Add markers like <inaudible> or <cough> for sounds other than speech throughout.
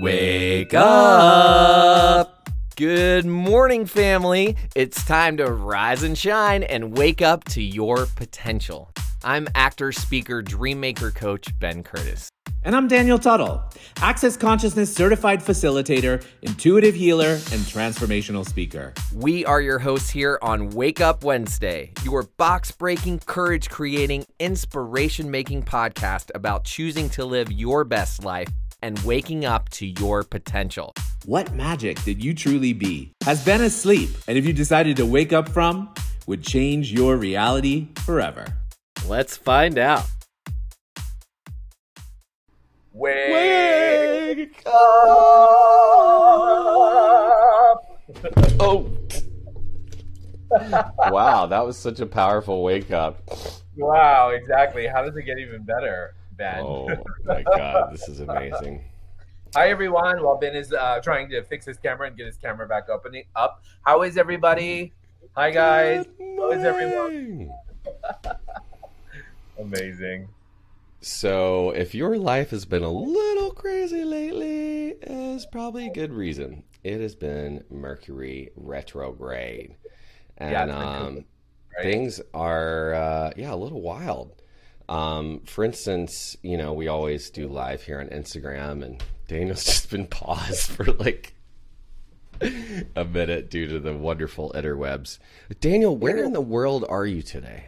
Wake up! Good morning, family. It's time to rise and shine and wake up to your potential. I'm actor, speaker, dream maker coach Ben Curtis. And I'm Daniel Tuttle, Access Consciousness certified facilitator, intuitive healer, and transformational speaker. We are your hosts here on Wake Up Wednesday, your box breaking, courage creating, inspiration making podcast about choosing to live your best life and waking up to your potential. What magic did you truly be? Has been asleep, and if you decided to wake up from, would change your reality forever. Let's find out. Wake, up! Oh. <laughs> wow, that was such a powerful wake up. Wow, exactly. How does it get even better, Ben? Oh <laughs> my god, this is amazing. Hi everyone. While Ben is uh, trying to fix his camera and get his camera back up and up, how is everybody? Hi guys. How is everyone? <laughs> Amazing. So, if your life has been a little crazy lately, it's probably a good reason. It has been Mercury retrograde. And Yeah, um, right? things are, uh, yeah, a little wild. Um, for instance, you know, we always do live here on Instagram, and Daniel's <laughs> just been paused for like a minute due to the wonderful interwebs. Daniel, where in the world are you today?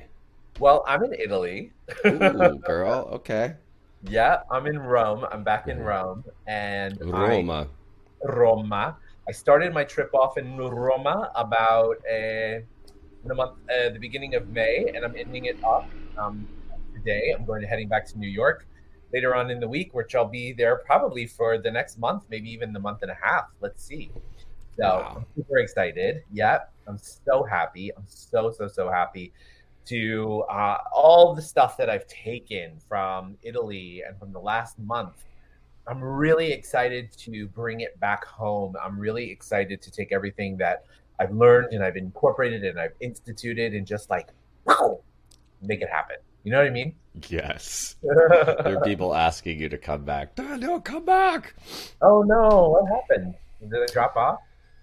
Well, I'm in Italy. Ooh, <laughs> girl, okay. Yeah, I'm in Rome. I'm back in Rome, and I- Roma. Roma. I started my trip off in Roma about uh, the month, uh, the beginning of May, and I'm ending it up um, today. I'm going to heading back to New York later on in the week, which I'll be there probably for the next month, maybe even the month and a half. Let's see. So Wow. I'm super excited. Yep. I'm so happy. I'm so so so happy to uh, all the stuff that I've taken from Italy and from the last month. I'm really excited to bring it back home. I'm really excited to take everything that I've learned and I've incorporated and I've instituted and just like, wow, make it happen. You know what I mean? Yes. <laughs> There are people asking you to come back. Daniel, come back. oh no, what happened? Did it drop off?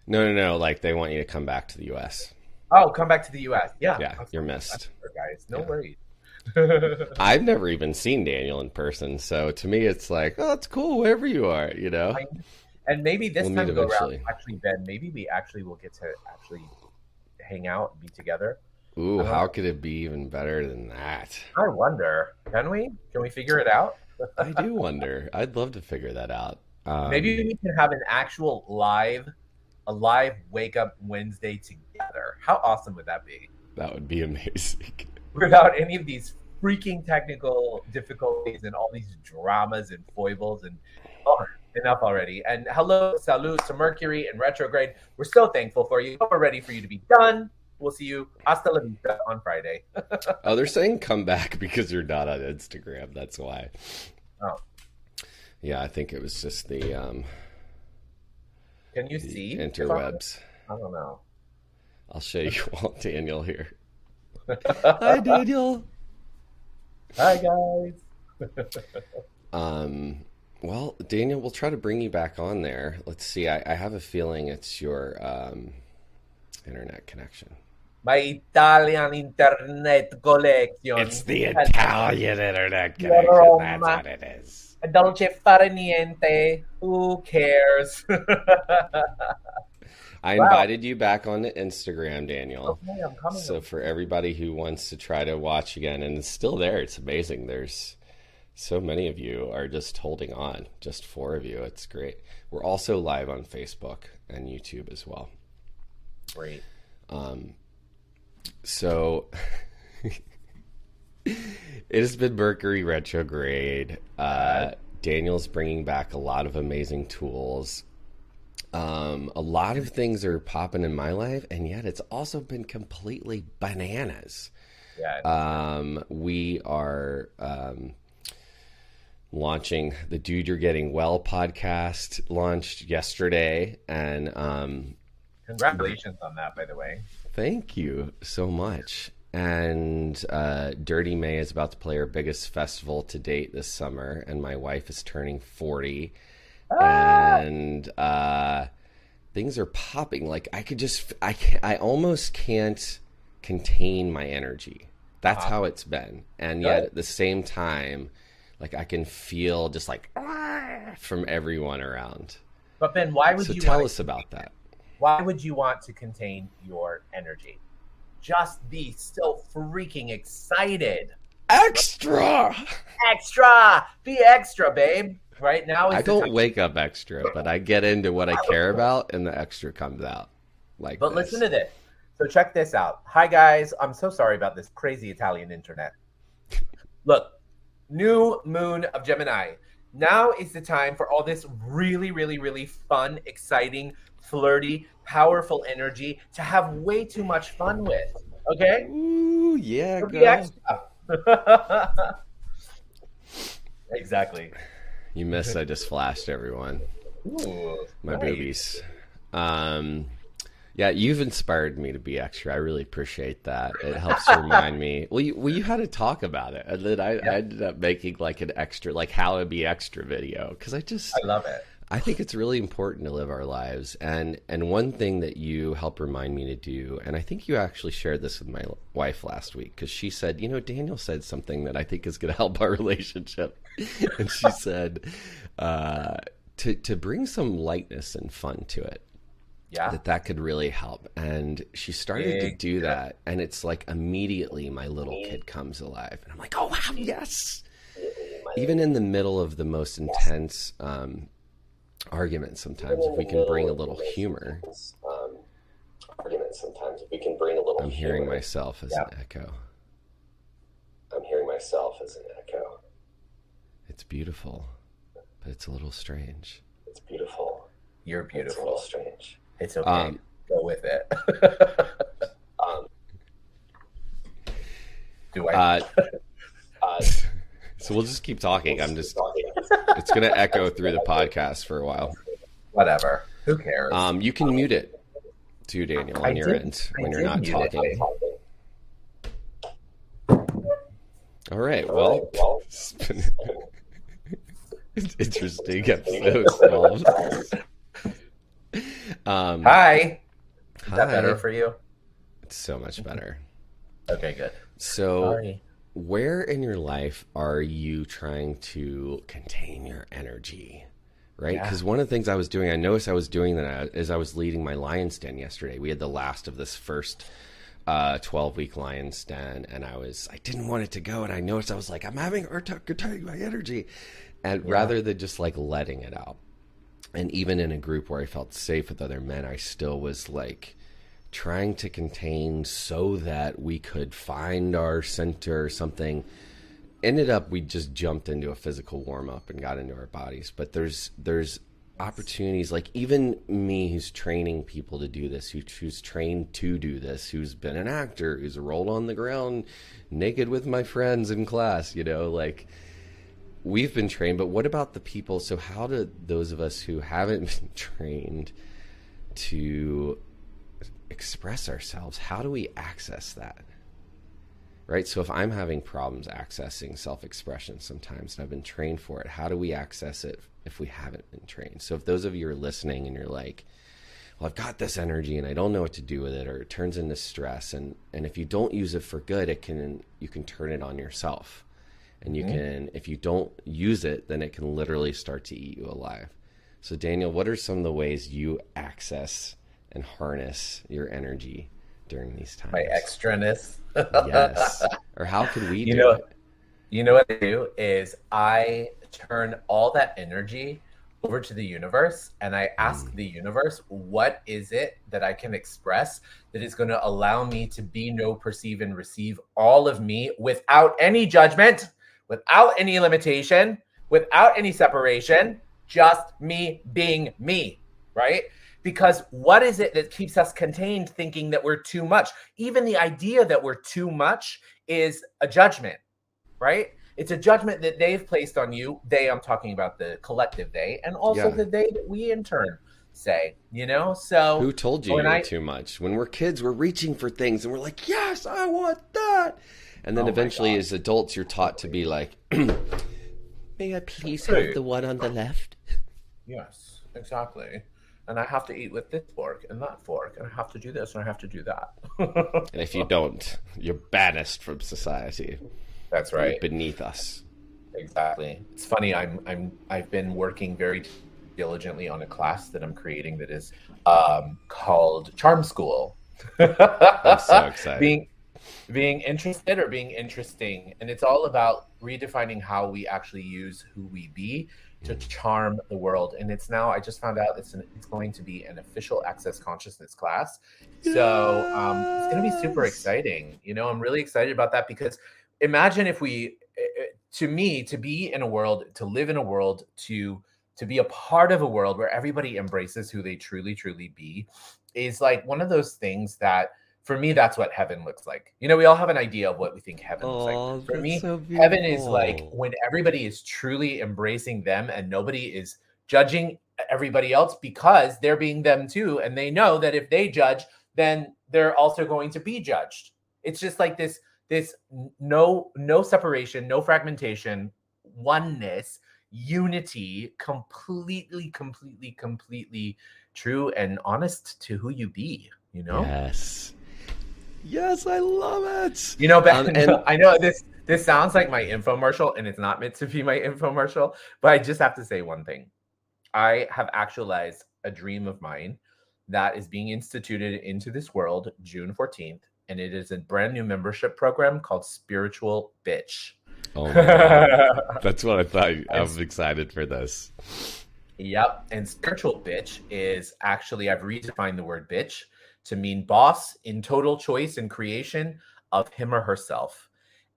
No, no, no. Like they want you to come back to the U.S. Oh, come back to the U.S. Yeah, Yeah, you're missed. guys. No Yeah. worries. <laughs> I've never even seen Daniel in person, so to me, it's like, oh, it's cool wherever you are. You know. and maybe this We'll time go around, actually, Ben, maybe we actually will get to actually hang out and be together. Ooh, Uh-huh. how could it be even better than that? I wonder, can we? Can we figure it out? <laughs> I do wonder. I'd love to figure that out. Um, Maybe we can have an actual live, a live wake up Wednesday together. How awesome would that be? that would be <laughs> amazing. Without any of these freaking technical difficulties and all these dramas and foibles and oh, enough already. And hello, salute to Mercury and retrograde. We're so thankful for you. We're ready for you to be done. We'll see you hasta la vista on Friday. <laughs> Oh, they're saying come back <laughs> because you're not on Instagram. That's why. Oh. Yeah, I think it was just the um, Can you the see? interwebs. I don't know. I'll show you <laughs> all Daniel here. Hi, Daniel. Hi guys. Um, well, Daniel, we'll try to bring you back on there. Let's see. I, I have a feeling it's your um, internet connection. My Italian internet collection. It's the Italian internet connection, Roma. That's what it is. Dolce fare niente. Who cares? I Wow. invited you back on the Instagram, Daniel. okay, I'm coming. So for everybody who wants to try to watch again, and it's still there, it's amazing. There's so many of you are just holding on. Just four of you. It's great. We're also live on Facebook and YouTube as well. Great. Um, so <laughs> it has been Mercury retrograde. Uh, Daniel's bringing back a lot of amazing tools. Um, a lot of things are popping in my life, and yet it's also been completely bananas. Yeah. Um, we are um, launching the Dude You're Getting Well podcast, launched yesterday. And um, Congratulations on that, by the way. Thank you so much. And uh, Dirty May is about to play her biggest festival to date this summer, and my wife is turning 40. Ah! and uh, things are popping. Like I could just, I can I almost can't contain my energy. That's how it's been, and yet. At the same time, like I can feel just like "Ah," from everyone around. But Ben, why would So you tell us about that. Why would you want to contain your energy? Just be so freaking excited. Extra. Extra! Be extra, babe. Right now I don't wake up extra, but I get into what I care about, and the extra comes out. Like, But this. listen to this. So check this out. Hi guys, I'm so sorry about this crazy Italian internet. Look, new moon of Gemini. Now is the time for all this really, really, really fun, exciting, flirty, powerful energy to have way too much fun with. Okay? Ooh, yeah, girl. <laughs> exactly. You missed. I just flashed everyone. Ooh, My nice. boobies. Um, yeah, you've inspired me to be extra. I really appreciate that. It helps remind me. <laughs> Well, you, well, you had to talk about it, and then I, I ended up making like an extra, like how to be extra video because I just I love it. I think it's really important to live our lives, and and one thing that you help remind me to do, and I think you actually shared this with my wife last week because she said, you know, Daniel said something that I think is going to help our <laughs> relationship, and she said uh, to to bring some lightness and fun to it. Yeah. that that could really help. And she started to do that and it's like immediately my little kid comes alive. And i'm like oh wow yes. Even in the middle of the most intense um, arguments sometimes if we can bring a little humor um, arguments sometimes if we can bring a little i'm hearing humor. myself as Yeah. an echo i'm hearing myself as an echo it's beautiful but it's a little strange it's beautiful You're beautiful. it's a little beautiful. strange It's okay. Um, Go with it. <laughs> um, Do I? uh, <laughs> uh, <laughs> so we'll just keep talking i'm just <laughs> it's going to echo through the podcast for a while Whatever. Who cares? um, you can mute it too daniel I on your did- end I when you're not it. talking all right well right, well <laughs> It's been it's interesting episode. <laughs> Um, Hi. Is hi. that better for you? It's so much better. Okay, good. So, Sorry. Where in your life are you trying to contain your energy? Right? Yeah. Because one of the things I was doing, I noticed I was doing that as I was leading my lion's den yesterday. We had the last of this first uh, 12 week lion's den, and I was, I didn't want it to go. And I noticed I was like, I'm having a hard time containing my energy. And rather than just like letting it out, and even in a group where I felt safe with other men, I still was like trying to contain so that we could find our center or something. Ended up we just jumped into a physical warm up and got into our bodies. But there's there's opportunities like even me who's training people to do this, who, who's trained to do this, who's been an actor, who's rolled on the ground naked with my friends in class, you know, like we've been trained, but what about the people? So, how do those of us who haven't <laughs> been trained to express ourselves, how do we access that? Right? So, if I'm having problems accessing self expression sometimes and I've been trained for it, how do we access it if we haven't been trained? So, if those of you are listening and you're like, well, I've got this energy and I don't know what to do with it, or it turns into stress, and, and if you don't use it for good, it can you can turn it on yourself and you mm-hmm. can if you don't use it then it can literally start to eat you alive so daniel what are some of the ways you access and harness your energy during these times My extraness. yes or how could we <laughs> You do know- it You know what I do is I turn all that energy over to the universe and I ask mm. the universe, what is it that I can express that is going to allow me to be, know, perceive, and receive all of me without any judgment, without any limitation, without any separation, just me being me, right? Because what is it that keeps us contained thinking that we're too much? Even the idea that we're too much is a judgment right? It's a judgment that they've placed on you. They, I'm talking about the collective they, and also Yeah. the they that we in turn say, you know? So, who told you when you were I- too much when we're kids we're reaching for things and we're like yes i want that and then Oh eventually as adults you're taught to be like <clears throat> may i please have the one on the left Yes, exactly. And I have to eat with this fork and that fork, and I have to do this and I have to do that. <laughs> And if you don't, you're banished from society. That's You're right. beneath us. Exactly. It's funny. I'm I'm I've been working very diligently on a class that I'm creating that is um, called Charm School. I'm so <laughs> excited. being being interested or being interesting, and it's all about redefining how we actually use who we be to Mm. charm the world. And it's now I just found out it's an, it's going to be an official access consciousness class. So um, it's going to be super exciting. You know, I'm really excited about that because imagine if we eh, eh, to me to be in a world to live in a world to to be a part of a world where everybody embraces who they truly truly be is like one of those things that for me that's what heaven looks like. You know we all have an idea of what we think heaven looks like. For me heaven is like when everybody is truly embracing them and nobody is judging everybody else because they're being them too and they know that if they judge then they're also going to be judged. It's just like this this no no separation no fragmentation oneness unity completely completely completely true and honest to who you be you know? Yes. Yes, I love it. you know, Ben, Um, and- I know this this sounds like my infomercial, and it's not meant to be my <laughs> infomercial, but I just have to say one thing. I have actualized a dream of mine that is being instituted into this world June 14th, and it is a brand new membership program called Spiritual Bitch. Oh. <laughs> That's what I thought. I'm excited for this. Yep. And spiritual bitch is actually, I've redefined the word bitch to mean boss in total choice and creation of him or herself.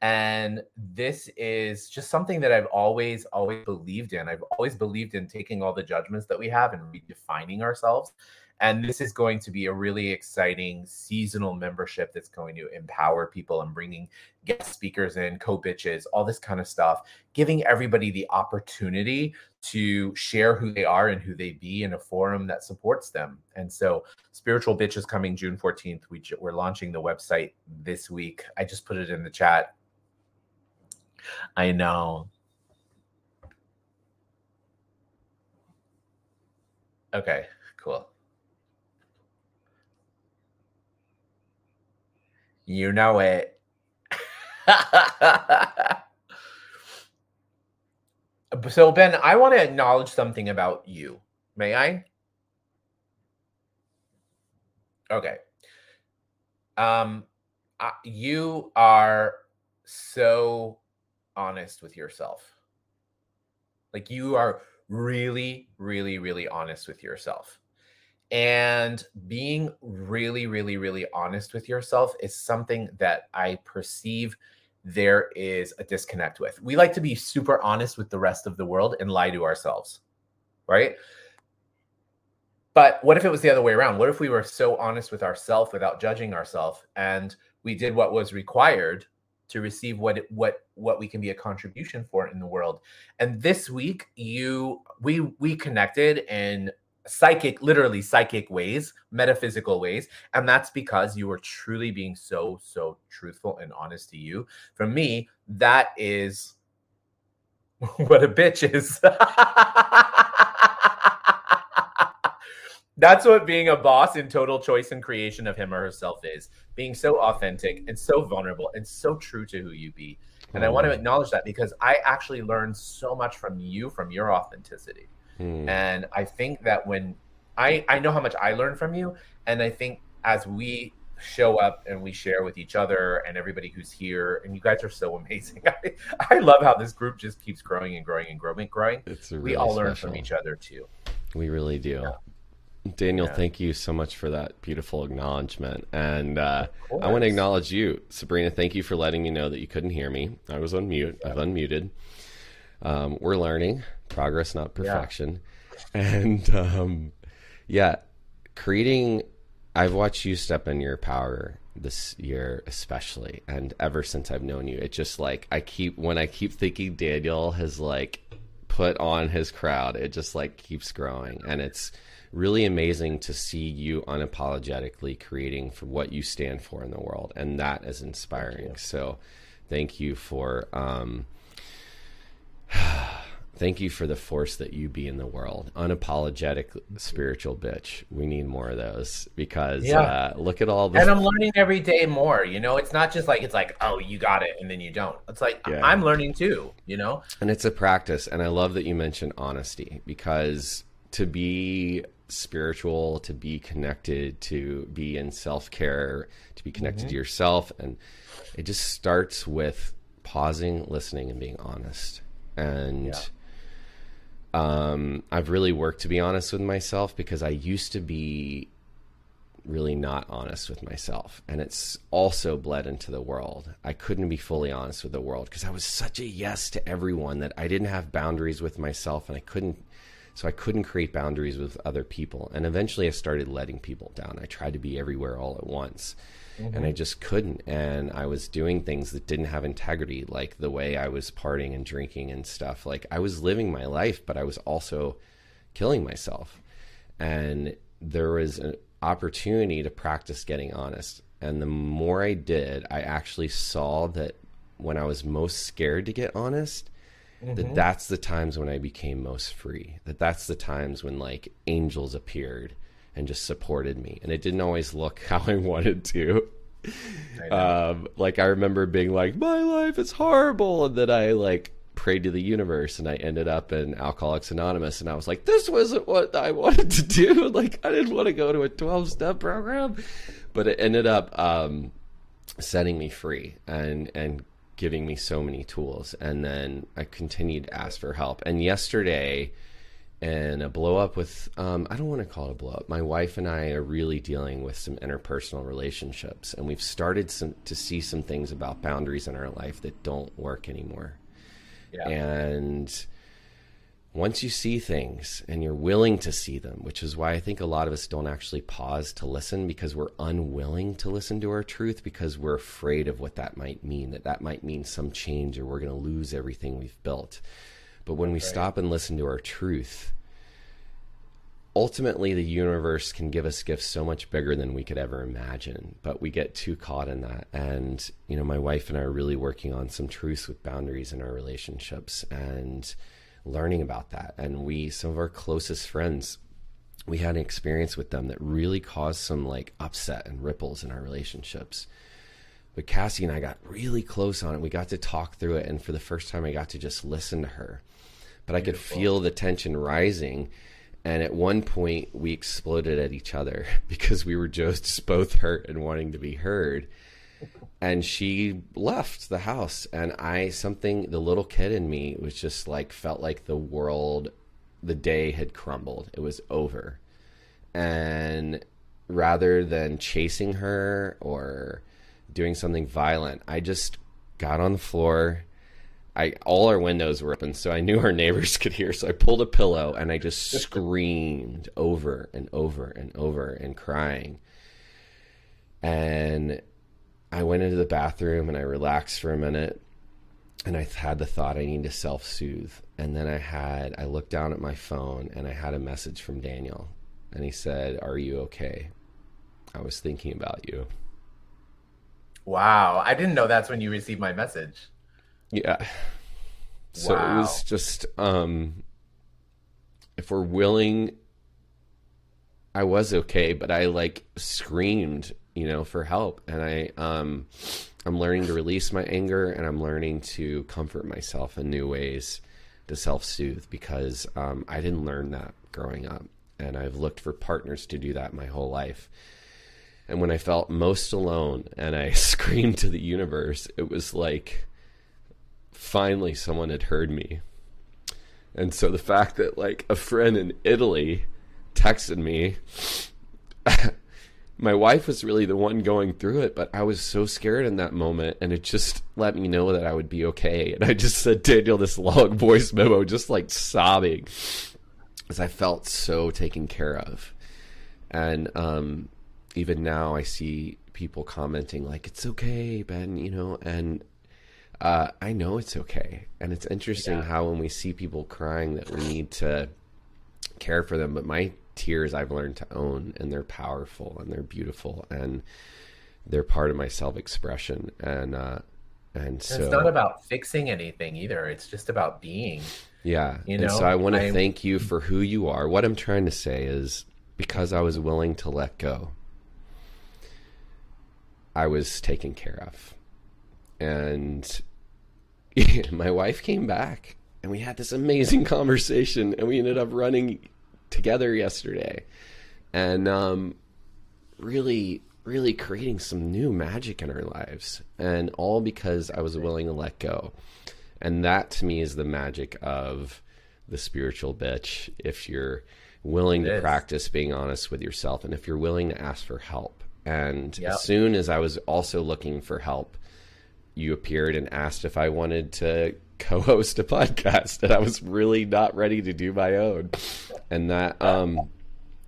And this is just something that I've always, always believed in. I've always believed in taking all the judgments that we have and redefining ourselves. And this is going to be a really exciting seasonal membership that's going to empower people and bringing guest speakers in, co bitches, all this kind of stuff, giving everybody the opportunity to share who they are and who they be in a forum that supports them. And so, Spiritual Bitch is coming June 14th. We, we're launching the website this week. I just put it in the chat. I know. Okay, cool. You know it. <laughs> so, Ben, I want to acknowledge something about you. May I? Okay. Um, I, you are so honest with yourself. Like you are really, really, really honest with yourself. And being really, really, really honest with yourself is something that I perceive there is a disconnect with. We like to be super honest with the rest of the world and lie to ourselves, right? But what if it was the other way around? What if we were so honest with ourselves without judging ourselves and we did what was required to receive what it, what what we can be a contribution for in the world? And this week you we we connected in psychic literally psychic ways, metaphysical ways, and that's because you were truly being so so truthful and honest to you. For me, that is <laughs> what a bitch is. <laughs> That's what being a boss in total choice and creation of him or herself is. Being so authentic and so vulnerable and so true to who you be. And I want to mm. acknowledge that because I actually learned so much from you, from your authenticity. Hmm. And I think that when I I know how much I learn from you, and I think as we show up and we share with each other and everybody who's here, and you guys are so <laughs> amazing. I, I love how this group just keeps growing and growing and growing, growing. It's really we all learn from each other too. We really do. Daniel, Yeah. thank you so much for that beautiful acknowledgement. And uh, I want to acknowledge you, Sabrina. Thank you for letting me know that you couldn't hear me. I was on mute. I've unmuted. Um, we're learning progress, not perfection. <laughs> And um, yeah, creating. I've watched you step in your power this year, especially, and ever since I've known you, it just like I keep when I keep thinking Daniel has like put on his crowd, it just like keeps growing, and it's really amazing to see you unapologetically creating for what you stand for in the world, and that is inspiring. So, thank you for. Um, <sighs> <sighs> Thank you for the force that you be in the world. Unapologetic spiritual bitch. We need more of those because Yeah. uh, look at all the And I'm learning every day more. You know, it's not just like it's like, oh, you got it, and then you don't. It's like Yeah. I'm learning too. You know, And it's a practice. And I love that you mentioned honesty because to be spiritual, to be connected, to be in self care, to be connected to yourself. And it just starts with pausing, listening, and being honest. And Yeah. Um, I've really worked to be honest with myself because I used to be really not honest with myself and it's also bled into the world. I couldn't be fully honest with the world because i was such a yes to everyone that i didn't have boundaries with myself and i couldn't so i couldn't create boundaries with other people. And eventually i started letting people down. I tried to be everywhere all at once Mm-hmm. and i just couldn't. And i was doing things that didn't have integrity like the way i was partying and drinking and stuff. Like i was living my life but i was also killing myself. And there was an opportunity to practice getting honest. And the more i did i actually saw that when i was most scared to get honest that mm-hmm. that's the times when i became most free. That that's the times when like angels appeared and just supported me. And it didn't always look <laughs> how i wanted to. Um, like I remember being like, my life is horrible, and then I like prayed to the universe, and I ended up in Alcoholics Anonymous, and I was like, this wasn't what I <laughs> wanted to do. <laughs> Like I didn't want to go to a twelve step program, but it ended up um, setting me free and and giving me so many tools, and then I continued to ask for help. And yesterday and a blow up with um, I don't want to call it a blow up. My wife and I are really dealing with some interpersonal relationships, and we've started some, to see some things about boundaries in our life that don't work anymore. Yeah. And once you see things and you're willing to see them, which is why I think a lot of us don't actually pause to listen because we're unwilling to listen to our truth because we're afraid of what that might mean, that that might mean some change or we're going to lose everything we've built. But when we stop and listen to our truth, ultimately the universe can give us gifts so much bigger than we could ever imagine. But we get too caught in that. And, you know, my wife and I are really working on some truths with boundaries in our relationships and learning about that. And we, some of our closest friends, we had an experience with them that really caused some like upset and ripples in our relationships but Cassie and I got really close on it. We got to talk through it, and for the first time, I got to just listen to her. But I could feel the tension rising, and at one point, we exploded at each other <laughs> because we were just both hurt and wanting to be heard. And she left the house, and I something the little kid in me was just like felt like the world, the day had crumbled. It was over, and rather than chasing her or doing something violent. I just got on the floor. I all our windows were open, so I knew our neighbors <laughs> could hear. So I pulled a pillow and I just <laughs> screamed over and over and over and crying. And I went into the bathroom and I relaxed for a minute. And I had the thought I need to self soothe. And then I had I looked down at my phone and I had a message from Daniel, and he said, "Are you okay? I was thinking about you." wow, I didn't know that's when you received my message. Yeah. So it was just um if we're willing I was okay, but I like screamed, you know, for help and I um I'm learning to release my anger and I'm learning to comfort myself in new ways to self-soothe because um I didn't learn that growing up and I've looked for partners to do that my whole life. And when I felt most alone and I <laughs> screamed to the universe, it was like finally someone had heard me. And so the fact that like a friend in Italy texted me, <laughs> my wife was really the one going through it, but I was so scared in that moment and it just let me know that I would be okay. And I just sent Daniel this long voice memo, just like sobbing as I felt so taken care of. And um, even now I see people commenting like, it's okay, Ben, you know, and uh, I know it's okay. And it's interesting how when we see people crying that we need to care for them, but my tears I've learned to own and they're powerful and they're beautiful and they're part of my self expression. And uh, And so it's not about fixing anything either. It's just about being. Yeah. You and know, so I want to thank you for who you are. What I'm trying to say is because I was willing to let go, I was taken care of. And <laughs> my wife came back and we had this amazing <laughs> conversation and we ended up running together yesterday. And um really really creating some new magic in our lives and all because I was willing to let go. And that to me is the magic of the spiritual bitch. If you're willing It to is. practice being honest with yourself and if you're willing to ask for help. And Yep. as soon as I was also looking for help, you appeared and asked if I wanted to co-host a podcast that I was really not ready to do my own. And that um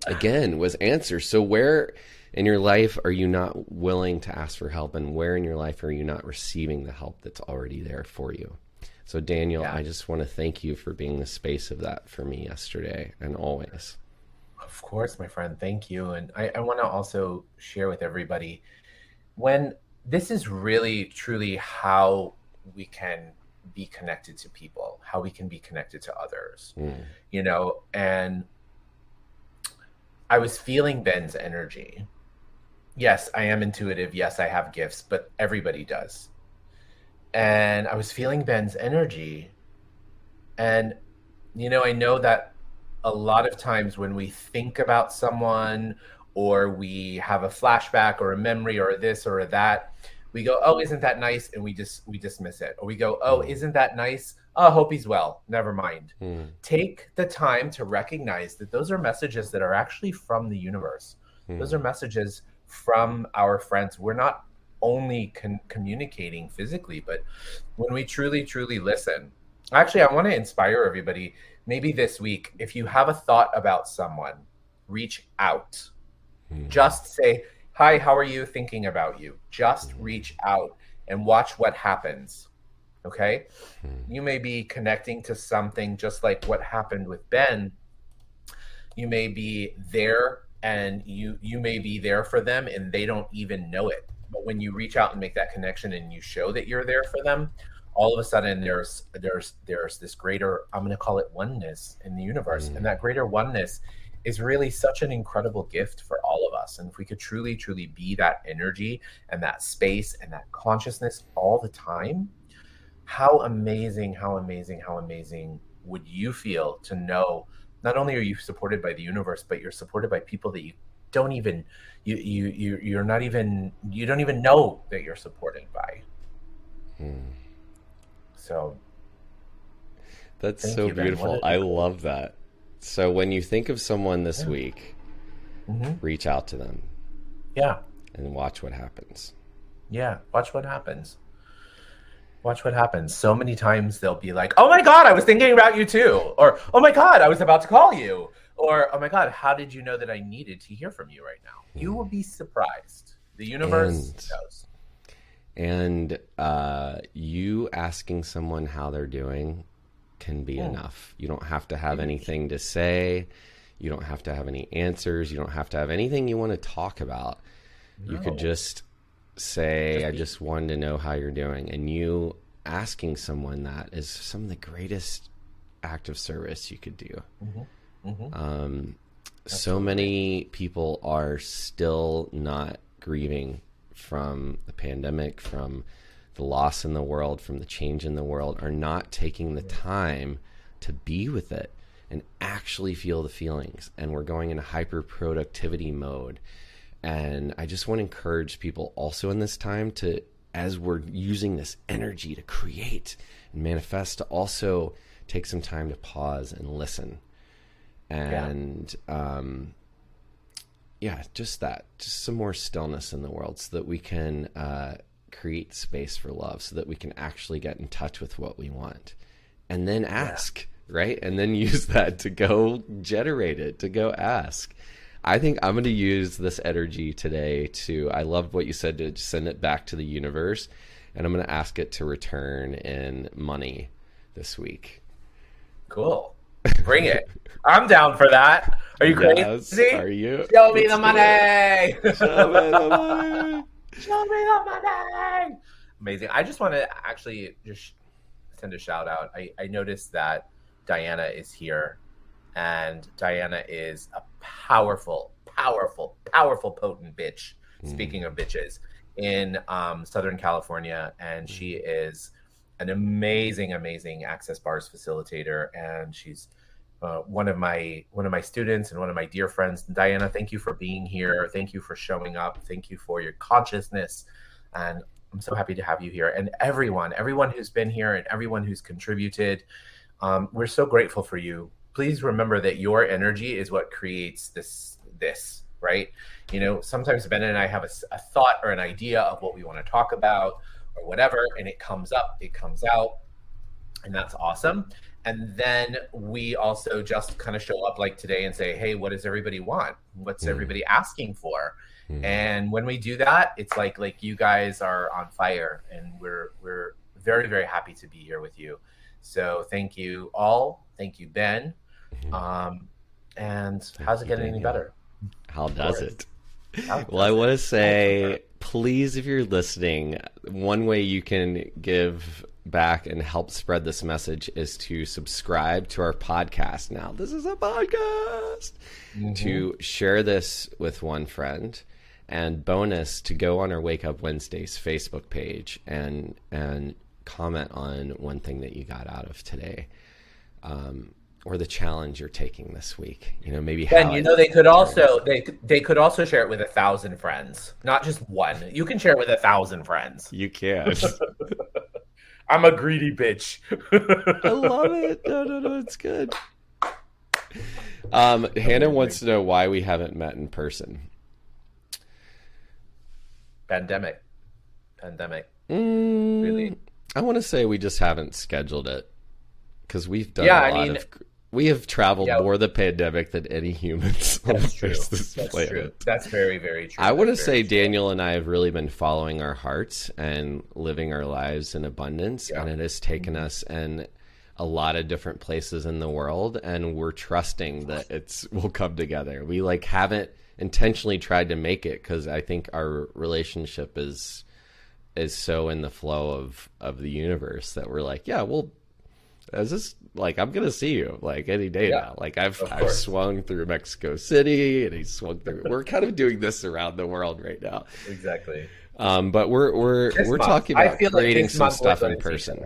again was answer. So where in your life are you not willing to ask for help and where in your life are you not receiving the help that's already there for you? So Daniel, Yeah. I just want to thank you for being the space of that for me yesterday and always. Of course, my friend. Thank you. And I, I want to also share with everybody when this is really truly how we can be connected to people, how we can be connected to others, Mm. you know. And I was feeling Ben's energy. Yes, I am intuitive. Yes, I have gifts, but everybody does. And I was feeling Ben's energy. And, you know, I know that a lot of times when we think about someone or we have a flashback or a memory or this or that, we go, "Oh, isn't that nice?" and we just we dismiss it. Or we go, "Oh, isn't that nice? Oh, hope he's well. Never mind." Mm. Take the time to recognize that those are messages that are actually from the universe. Those are messages from our friends. We're not only con- communicating physically, but when we truly, truly listen. Actually, I want to inspire everybody. Maybe this week, if you have a thought about someone, reach out. Mm. Just say, Hi, how are you? Thinking about you. Just mm-hmm. reach out and watch what happens. Okay. Mm-hmm. You may be connecting to something just like what happened with Ben. You may be there and you you may be there for them and they don't even know it. But when you reach out and make that connection and you show that you're there for them, all of a sudden there's there's there's this greater I'm going to call it oneness in the universe. And that greater oneness is really such an incredible gift for all of us. And if we could truly truly be that energy and that space and that consciousness all the time, how amazing, how amazing, how amazing would you feel to know not only are you supported by the universe, but you're supported by people that you don't even you you you you're not even you don't even know that you're supported by. Mm. So That's so you, beautiful. I love that. So when you think of someone this week, mhm. reach out to them yeah, and watch what happens. yeah. Watch what happens. Watch what happens. So many times they'll be like, "Oh my god, I was thinking about you too," or "Oh my god, I was about to call you," or "Oh my god, how did you know that I needed to hear from you right now?" You will be surprised. The universe And- knows. And uh, you asking someone how they're doing can be Yeah. enough. You don't have to have anything to say. You don't have to have any answers. You don't have to have anything you want to talk about. You could just say, Just I just wanted to know how you're doing. And you asking someone that is some of the greatest act of service you could do. Mhm. Um, so many people are still not grieving from the pandemic, from the loss in the world, from the change in the world, are not taking the time to be with it and actually feel the feelings. And we're going into hyper productivity mode. And I just want to encourage people also in this time to, as we're using this energy to create and manifest, to also take some time to pause and listen. And um, yeah, just that, just some more stillness in the world so that we can uh, create space for love, so that we can actually get in touch with what we want. And then ask, right? And then <laughs> use that to go generate it, to go ask. I think I'm going to use this energy today to. I loved what you said to send it back to the universe, and I'm going to ask it to return in money this week. Cool. Bring it. <laughs> I'm down for that. Are you Yes, crazy? Are you? Show me the money. Show me the money. <laughs> Show me the money. amazing. I just want to actually just send a shout out. I, I noticed that Diana is here, and Diana is a powerful, powerful, powerful, potent bitch. Speaking of bitches, in um, Southern California, and she is an amazing, amazing access bars facilitator, and she's uh, one of my one of my students and one of my dear friends. Diana, thank you for being here. Thank you for showing up. Thank you for your consciousness, and I'm so happy to have you here. And everyone, everyone who's been here, and everyone who's contributed, um, we're so grateful for you. Please remember that your energy is what creates this this right. You know, sometimes Ben and I have a, a thought or an idea of what we want to talk about or whatever, and it comes up, it comes out, and that's awesome. And then we also just kind of show up like today and say hey what does everybody want? What's Mm. everybody asking for? Mm. and when we do that it's like like you guys are on fire and we're we're very very happy to be here with you. So thank you all. Thank you ben. Mhm. um and Thank how's it getting any better? How does it? How Well, I want to say, please, if you're listening, one way you can give back and help spread this message is to subscribe to our podcast. Now, this is a podcast. Mm-hmm. To share this with one friend, and bonus to go on our Wake Up Wednesdays Facebook page and and comment on one thing that you got out of today. Um, or the challenge you're taking this week. You know, maybe Ben, how you know they could also they they could also share it with a thousand friends, not just one. You can share it with a thousand friends. you can. <laughs> I'm a greedy bitch. I love it. No, no, no, it's good. Um, Hannah wants to know why we haven't met in person. Pandemic, pandemic. Mm, Really? I want to say we just haven't scheduled it because we've done Yeah, a I lot mean- of. We have traveled Yeah. more the pandemic than any humans <laughs> That's true. That's planet. true. That's very very true. I want to say true. Daniel and I have really been following our hearts and living our lives in abundance, Yeah. and it has taken us in a lot of different places in the world, and we're trusting that it's will come together. We like haven't intentionally tried to make it because I think our relationship is is so in the flow of of the universe that we're like, yeah, well, is this like I'm gonna see you like any day Yeah, now? Like I've I've swung through Mexico City and he swung through. We're kind of doing this around the world right now. exactly. Um, but we're we're This we're month. talking about feel like creating some stuff in gonna person.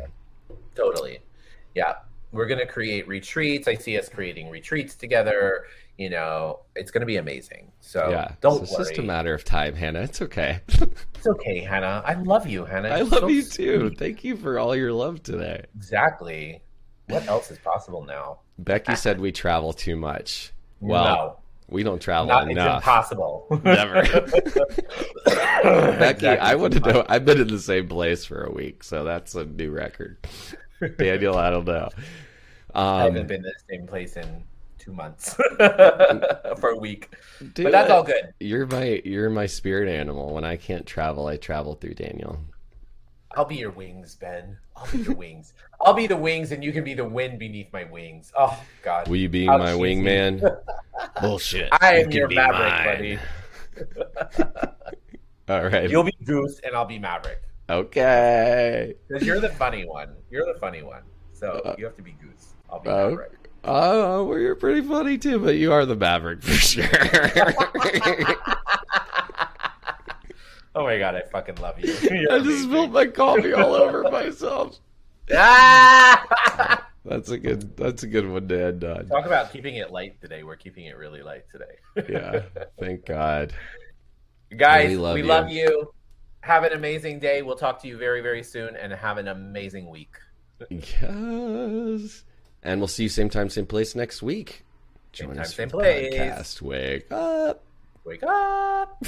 Totally. Yeah. We're going to create retreats. I see us creating retreats together. You know, it's going to be amazing. So yeah, don't it's worry. just a matter of time, Hannah. It's okay. <laughs> It's okay, Hannah. I love you, Hannah. I love so you too. Thank you for all your love today. Exactly. What else is possible now? Becky said we travel too much. Well, we don't travel no, not, it's enough. impossible. <laughs> Never. Becky, Exactly. I want to know. I've been in the same place for a week, so that's a new record. <laughs> Daniel, I don't know. I haven't Um, been in the same place in two months <laughs> for a week, dude, but that's all good. You're my you're my spirit animal. When I can't travel, I travel through Daniel. I'll be your wings, Ben. I'll be your wings. I'll be the wings, and you can be the wind beneath my wings. Oh God, Will you be How my cheesy. wingman? <laughs> Bullshit. I You am can your Maverick, mine. buddy. <laughs> All right. You'll be Goose, and I'll be Maverick. Okay. Because you're the funny one. You're the funny one. So Uh, you have to be Goose. I'll be Oh, Maverick. oh, well, you're pretty funny too, but you are the Maverick for sure. <laughs> Oh my God, I fucking love you. <laughs> You're I just amazing. spilled my coffee all over <laughs> myself. Ah! <laughs> That's a good. That's a good one to end on. Talk about keeping it light today. We're keeping it really light today. Yeah. Thank God. Guys, Really love we you. love you. Have an amazing day. We'll talk to you very, very soon and have an amazing week. Yes. And we'll see you same time, same place next week. Same Join time, us same for the place. podcast. Wake up. Wake up.